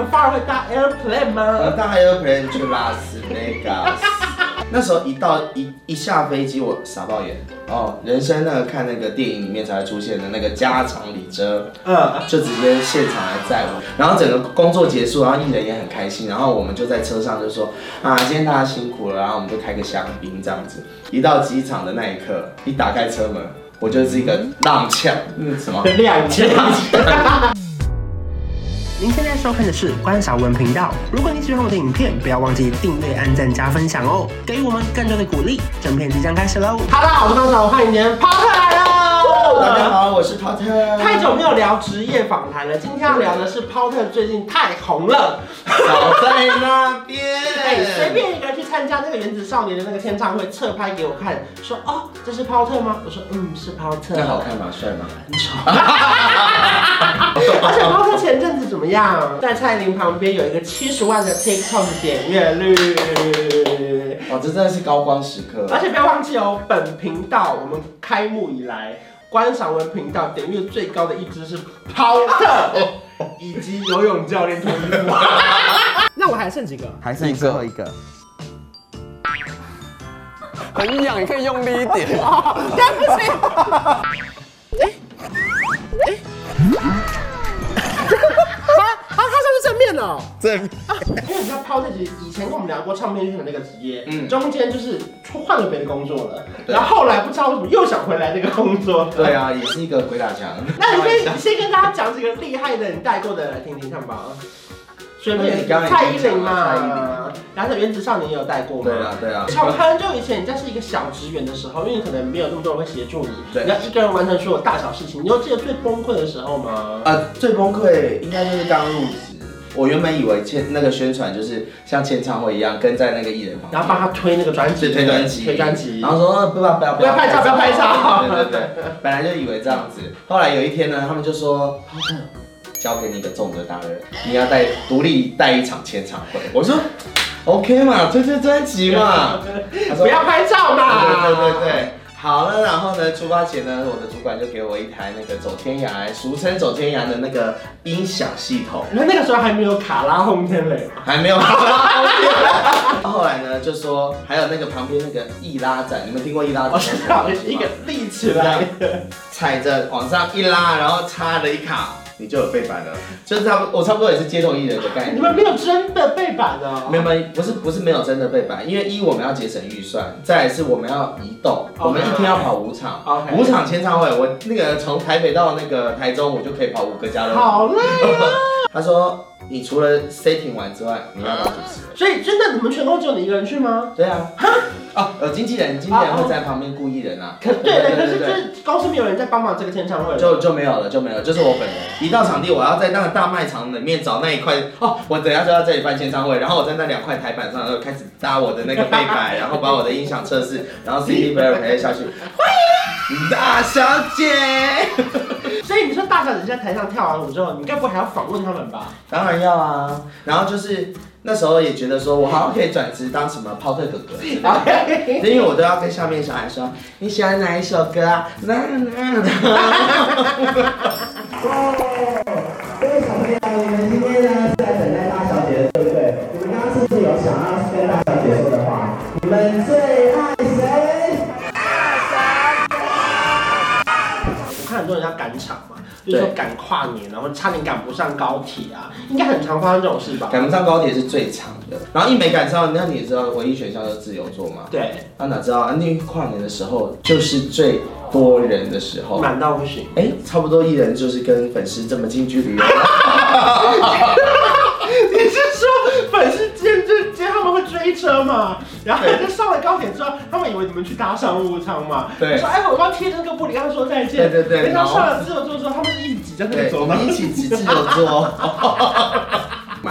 们发儿会搭 airplane 吗？搭 airplane 去拉斯维加斯。那时候一到一一下飞机，我傻爆眼哦！人生那个看那个电影里面才会出现的那个家长里遮，嗯，就直接现场来载我。然后整个工作结束，然后艺人也很开心，然后我们就在车上就说啊，今天大家辛苦了，然后我们就开个香槟这样子。一到机场的那一刻，一打开车门，我就是一个踉跄，嗯，什么踉跄。您现在收看的是关韶文频道。如果你喜欢我的影片，不要忘记订阅、按赞、加分享哦，给予我们更多的鼓励。整片即将开始喽！哈喽，我是关韶文，欢迎您的 Porter 来喽！大家好，我是 Porter。太久没有聊职业访谈了，今天要聊的是 Porter 最近太红了，少在那边。哎，随便一个人去参加那个原子少年的那个签唱会，侧拍给我看，说哦，这是 Porter 吗？我说嗯，是 Porter。那好看吗？帅吗？很丑。而且 Porter 前阵子怎么样？在蔡依林旁边有一个七十万的 TikTok 点阅率，哇，这真的是高光时刻。而且不要忘记哦，本频道我们开幕以来，观赏文频道点阅最高的一支是 Porter，以及游泳教练脱衣服。那我还剩几个？还剩最后一个。很痒，你可以用力一点。对不起。对，因为你知道 Porter 其实以前跟我们聊过唱片圈的那个职业，嗯，中间就是换了别的工作了，然后后来不知道为什么又想回来这个工作。对啊，也是一个鬼打墙。那你可以先跟大家讲几个厉害的你带过的来听听看吧。所以蔡依林嘛，然后原子少年也有带过嘛。对啊，对啊。从很久以前，你在是一个小职员的时候，因为你可能没有那么多人会协助你，你要一个人完成所有大小事情。你有记得最崩溃的时候吗？呃，最崩溃应该就是刚入职。我原本以为签那个宣传就是像签唱会一样，跟在那个艺人旁边，然后帮他推那个专辑，推专辑，推专辑，然后说不要不要不要拍照，不要拍照。对对对，本来就以为这样子，后来有一天呢，他们就说，交给你一个重责大任，你要带独立带一场签唱会。我说 OK 嘛，推推专辑嘛，不要拍照嘛。对对对对。好了，然后呢，出发前呢，我的主管就给我一台那个走天涯，俗称走天涯的那个音响系统。那那个时候还没有卡拉轰天雷，还没有卡拉轰天雷。后来呢，就说还有那个旁边那个易拉展，你们听过易拉展？我知道，一个立起来，踩着往上一拉，然后插了一卡。你就有背板了，就是差不，我差不多也是街头艺人的概念。你们没有真的背板哦？没有没有，不是不是没有真的背板，因为一我们要节省预算，再来是我们要移动，Okay. 我们一天要跑五场，Okay. 五场签唱会，我那个从台北到那个台中，我就可以跑五个家乐福。好累啊！他说。你除了 setting 完之外，你要当主持人。所以真的，你们全公只有你一个人去吗？对啊。哈？哦，有经纪人，经纪人会在旁边雇艺人啊。可对对，可是就是公司没有人在帮忙这个签唱会，就就没有了，就没有，就是我本人。一到场地，我要在那个大卖场里面找那一块哦，我等下就要这里办签唱会，然后我在那两块台板上，然后开始搭我的那个背板，然后把我的音响测试，然后 CD player 排下去。欢迎大小姐。你说大小姐在台上跳完舞之后，你该不会还要访问他们吧？当然要啊。然后就是那时候也觉得说，我好像可以转职当什么 Porter 哥哥，因为我都要跟下面小孩说，你喜欢哪一首歌啊？那那 场嘛，就是说赶跨年，然后差点赶不上高铁啊，应该很常发生这种事吧？赶不上高铁是最长的，然后一没赶上，那你也知道唯一选项就是自由座嘛。对，那哪知道啊？那跨年的时候就是最多人的时候，满到不行。哎，差不多一人就是跟粉丝这么近距离。你是说粉丝间就接他们会追车嘛？然后就上了高铁之后，他们以为你们去搭商务舱嘛？对。说哎，我刚贴着那个布，你跟他说再见。对对对。然后上了自由座之后，他们是一起挤在那里走吗？一起挤自由座。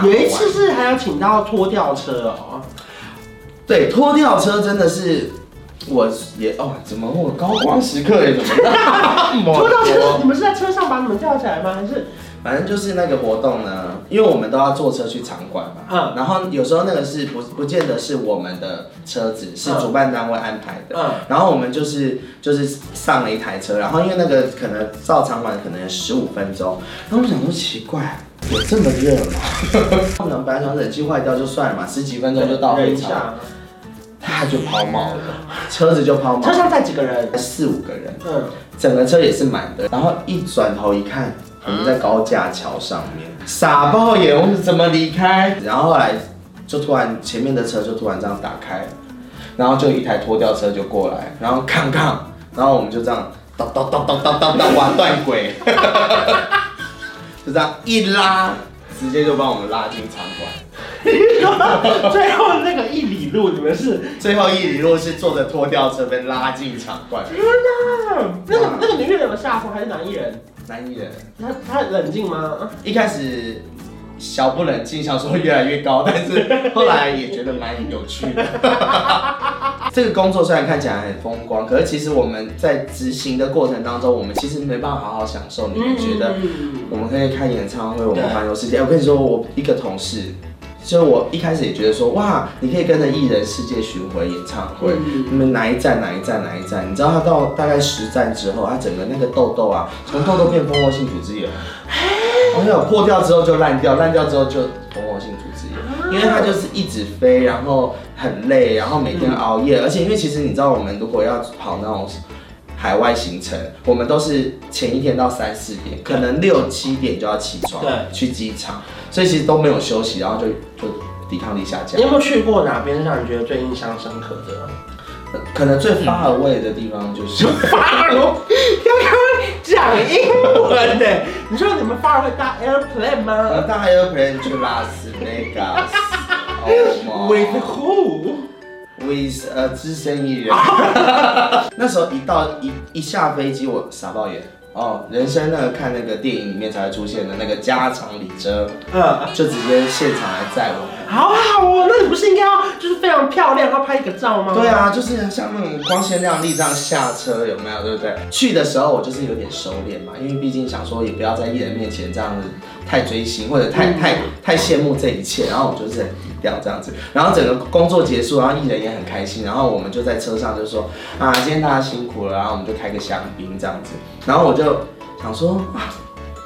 有一次是还要请到拖吊车哦。对，拖吊车真的是，我也哦，怎么我高光时刻也怎么？拖到车，你们是在车上把你们吊起来吗？还是？反正就是那个活动呢，因为我们都要坐车去场馆嘛，嗯，然后有时候那个是不不见得是我们的车子，是主办单位安排的，嗯，然后我们就是就是上了一台车，然后因为那个可能到场馆可能十五分钟，然后我想说奇怪，有这么热吗？不能本来想冷气坏掉就算了嘛，十几分钟就到会场，他就抛锚了，车子就抛锚。车上载几个人？四五个人。嗯，整个车也是满的。然后一转头一看，我们在高架桥上面，傻爆眼，我们怎么离开？然后后来就突然前面的车就突然这样打开，然后就一台拖吊车就过来，然后扛扛，然后我们就这样叨叨叨叨叨叨叨，哇，断轨。就这样一拉，直接就帮我们拉进场馆。最后那个一里路，你们是最后一里路是坐着拖吊车被拉进场馆。天哪！那个那个女艺人有下风还是男艺人？男艺人。他他冷静吗？一开始。小不冷静，想说越来越高，但是后来也觉得蛮有趣的。这个工作虽然看起来很风光，可是其实我们在执行的过程当中，我们其实没办法好好享受。你们觉得我们可以开演唱会，我们环游世界。我跟你说，我一个同事，就我一开始也觉得说，哇，你可以跟着艺人世界巡回演唱会，你们哪一站哪一站哪一站？你知道他到大概十站之后，他整个那个痘痘啊，从痘痘变蜂窝性组织炎。没有破掉之后就烂掉，烂掉之后就蜂窝性组织炎，因为他就是一直飞，然后很累，然后每天熬夜，而且因为其实你知道，我们如果要跑那种海外行程，我们都是前一天到三四点，可能六七点就要起床，对，去机场，所以其实都没有休息，然后就就抵抗力下降。你有没有去过哪边让你觉得最印象深刻的？可能最发而味的地方就是 far away，刚刚讲英文的，你说你们 far away 搭 airplane 吗？搭 airplane 去拉斯维加斯。With who? With 呃资深艺人。那时候一到一一下飞机，我傻爆眼。哦，人生那个看那个电影里面才会出现的那个家长礼遮，嗯，就直接现场来载我们，好好哦，那你不是应该要就是非常漂亮，要拍一个照吗？对啊，就是像那种光鲜亮丽这样下车，有没有？对不对？去的时候我就是有点收敛嘛，因为毕竟想说也不要在艺人面前这样子太追星或者太太太羡慕这一切，然后我就是很低掉这样子，然后整个工作结束，然后艺人也很开心，然后我们就在车上就说啊，今天大家辛苦了，然后我们就开个香槟这样子，然后我就。想说啊，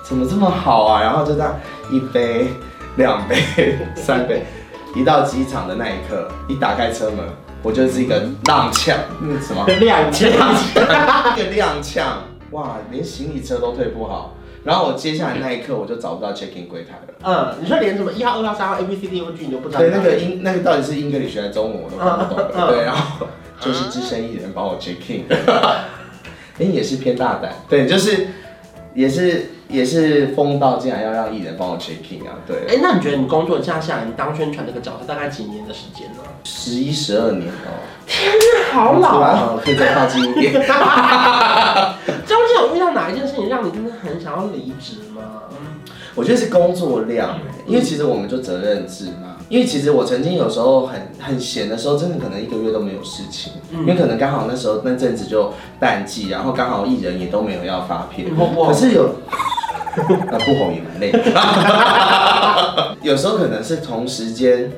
怎么这么好啊？然后就这样一杯、两杯、三杯，一到机场的那一刻，一打开车门，我就是一个踉跄，嗯，什么？踉跄，一个踉跄，哇，连行李车都退不好。然后我接下来那一刻，我就找不到 check in 柜台了。嗯，你说连什么一号、二号、三号 A B C D E F G 你都不知道？对，那个英那个到底是英格里学还是中文我都看不懂对，然后就是资深艺人帮我 check in，哎，也是偏大胆。对，就是。也是也是疯到竟然要让艺人帮我 check in 啊，对。哎、欸，那你觉得你工作这样下来，你当宣传这个角色大概几年的时间呢？十一十二年哦。天哪，好老啊！可以再靠近一点。中间有遇到哪一件事情让你真的很想要离职吗？我觉得是工作量，因为其实我们就责任制嘛。因为其实我曾经有时候很很闲的时候，真的可能一个月都没有事情，因为可能刚好那时候那阵子就淡季，然后刚好艺人也都没有要发片。可是有，那 不红也蛮累的。有时候可能是同时间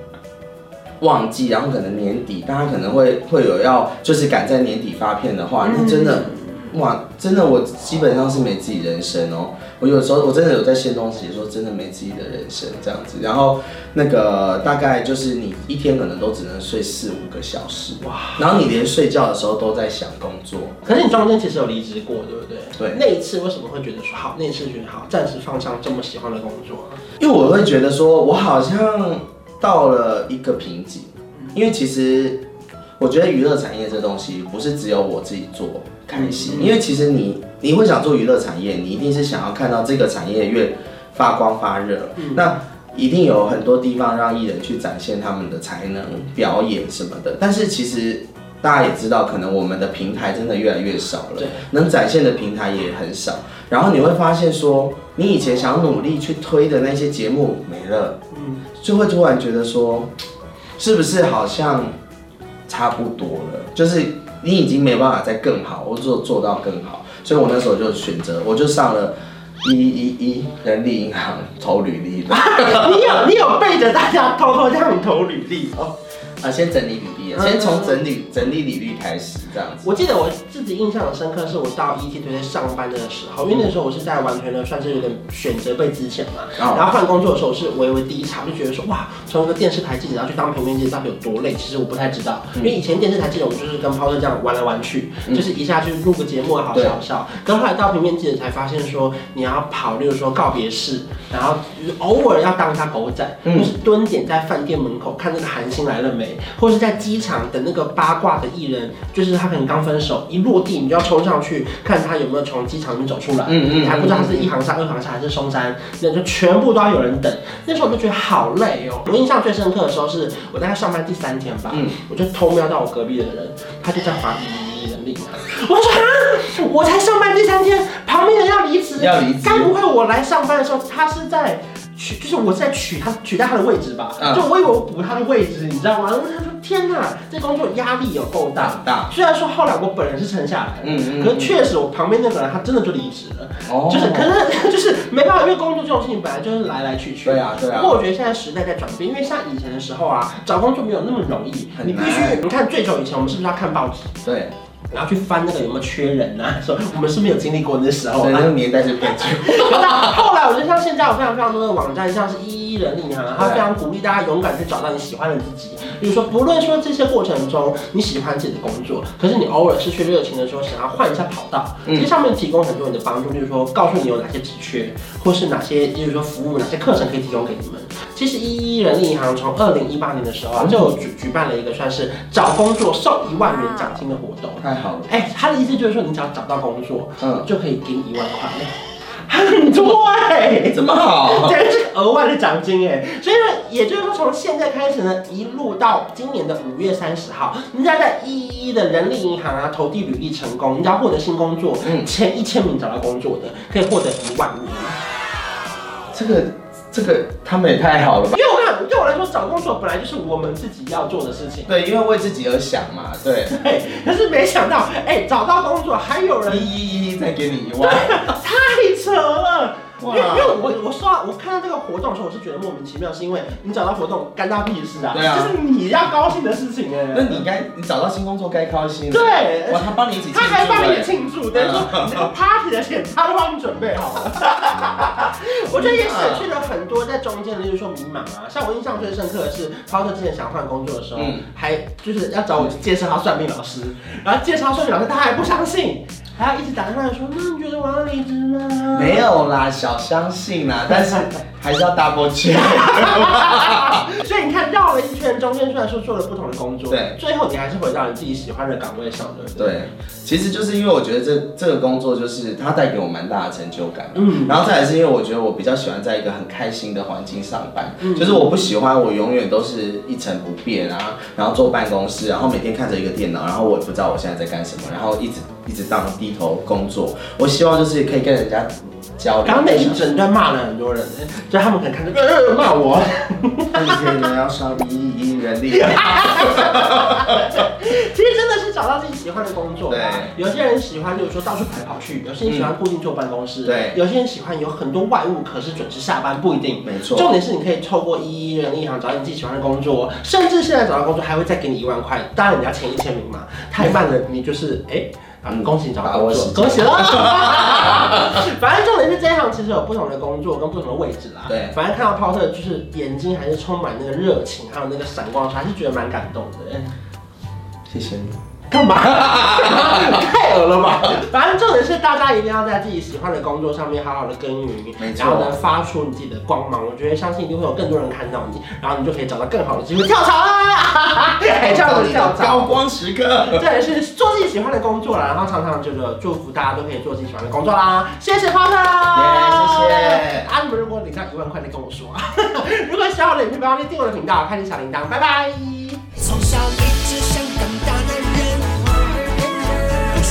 旺季，然后可能年底，大家可能会会有要就是赶在年底发片的话，那真的。哇，真的，我基本上是没自己人生哦。我有时候我真的有在写东西说，真的没自己的人生这样子。然后那个大概就是你一天可能都只能睡四五个小时哇，然后你连睡觉的时候都在想工作。可是你中间其实有离职过，对不对？对。那一次为什么会觉得说好？那一次觉得好，暂时放下这么喜欢的工作？因为我会觉得说，我好像到了一个瓶颈。因为其实我觉得娱乐产业这东西不是只有我自己做。开心，因为其实你你会想做娱乐产业，你一定是想要看到这个产业越发光发热，嗯、那一定有很多地方让艺人去展现他们的才能、表演什么的。但是其实大家也知道，可能我们的平台真的越来越少了，能展现的平台也很少。然后你会发现说，你以前想努力去推的那些节目没了，嗯，就会突然觉得说，是不是好像差不多了？就是。你已经没办法再更好，我做做到更好，所以我那时候就选择，我就上了一一一人力银行投履历。你有你有背着大家偷偷这样投履历哦？啊，先整理履历，先从整理整理履历开始这样子。我记得我自己印象很深刻，是我到 ET 团队上班的时候，因为那时候我是在完全的算是有点选择被之前嘛，然后换工作的时候是微微低潮，就觉得说哇，从一个电视台记者要去当平面记者到底有多累？其实我不太知道，因为以前电视台记者我们就是跟抛特这样玩来玩去，就是一下去录个节目好笑好笑，跟后来到平面记者才发现说你要跑，例如说告别式，然后偶尔要当一下狗仔，就是蹲点在饭店门口看那个韩星来了没，或是在机场等那个八卦的艺人，就是他可能刚分手，一落地你就要冲上去看他有没有从机场里面走出来，嗯嗯，你还不知道他是一航厦、二航厦还是松山，那就全部都要有人等。那时候我就觉得好累哦。我印象最深刻的时候是我大概上班第三天吧，嗯，我就偷瞄到我隔壁的人，他就在滑滴滴人力，我说啊，我才上班第三天，旁边人要离职，要离职，该不会我来上班的时候他是在？取就是我是在取他取代他的位置吧，就我以为我补他的位置，你知道吗？然后他说天哪，这工作压力有够大。大。虽然说后来我本人是撑下来，嗯嗯，可是确实我旁边那个人他真的就离职了。哦。就是可是 就是没办法，因为工作这种事情本来就是来来去去。对啊对啊。不过我觉得现在时代在转变，因为像以前的时候啊，找工作没有那么容易，你必须你看最久以前我们是不是要看报纸？对。然后去翻那个有没有缺人啊？说我们是不是有经历过那时候？对，那个年代是变久。后来我觉得像现在有非常非常多的网站，像是一一人力银行，它非常鼓励大家勇敢去找到你喜欢的自己。比如说，不论说这些过程中你喜欢自己的工作，可是你偶尔失去热情的时候，想要换一下跑道，其实上面提供很多人的帮助，就是说告诉你有哪些职缺，或是哪些，就是说服务哪些课程可以提供给你们。其实一一人力银行从二零一八年的时候啊，就有举举办了一个算是找工作送一万元奖金的活动。太好了，哎，他的意思就是说，你只要找到工作，嗯，就可以给你一万块，很多哎，这么好，这是额外的奖金哎。所以呢，也就是说，从现在开始呢，一路到今年的五月三十号，你只要在一一的人力银行啊投递履历成功，你只要获得新工作，嗯，前一千名找到工作的，可以获得一万元。这个。这个他们也太好了吧！因为我看对我来说，找工作本来就是我们自己要做的事情。对，因为为自己而想嘛。对。对。可是没想到，哎，找到工作还有人一一一再给你一万，太扯了。因为因为我我说我看到这个活动的时候，我是觉得莫名其妙，是因为你找到活动干他屁事啊？对啊，这是你要高兴的事情哎。那你该你找到新工作该高兴。对，哇，他帮你一起庆祝，他还帮你庆祝，等于说你那个 party 的钱他都帮你准备好了。我觉得也省去了很多在中间的，就是说迷茫啊。像我印象最深刻的是，涛哥之前想换工作的时候，还就是要找我介绍他算命老师，然后介绍算命老师，他还不相信。还要一直打电话说，那你觉得我要离职吗？没有啦，小相信啦，但是还是要 double check。所以你看绕了一圈，中间虽然说做了不同的工作，对，最后你还是回到你自己喜欢的岗位上对。对，其实就是因为我觉得这这个工作就是它带给我蛮大的成就感。嗯，然后再来是因为我觉得我比较喜欢在一个很开心的环境上班，嗯、就是我不喜欢我永远都是一成不变啊，然后坐办公室，然后每天看着一个电脑，然后我也不知道我现在在干什么，然后一直一直当低头工作。我希望就是可以跟人家交流。刚刚那一整段骂了很多人，就他们可能看着呃骂我。那你可以呢要上一一人力。其实真的是找到自己喜欢的工作。对。有些人喜欢就是说到处跑来跑去，有些人喜欢固定坐办公室。对。有些人喜欢有很多外务，可是准时下班不一定。没错。重点是你可以透过一一人力银行找到你自己喜欢的工作，甚至现在找到工作还会再给你一万块。当然你要前一千名嘛，太慢了你就是哎。嗯，恭喜你找到工作，恭喜了。反正重点是这一行其实有不同的工作跟不同的位置啦。对，反正看到泡特就是眼睛还是充满那个热情，还有那个闪光，还是觉得蛮感动的。谢谢你。干嘛？太恶了吧！反正重点是大家一定要在自己喜欢的工作上面好好的耕耘，然后呢发出你自己的光芒。我觉得相信一定会有更多人看到你，然后你就可以找到更好的机会跳槽啦！跳槽跳槽，高 光时刻。这也是做自己喜欢的工作啦，然后常常就是祝福大家都可以做自己喜欢的工作啦。谢谢花特，谢谢。啊，你们如果领到一万块，你跟我说。如果喜欢我的影片，不要忘记订阅我的频道，开启小铃铛，拜拜。从小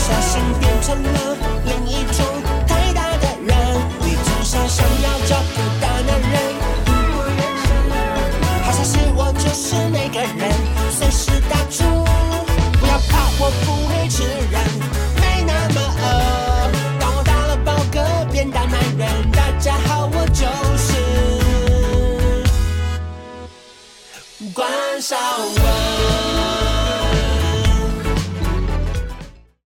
小心，变成了。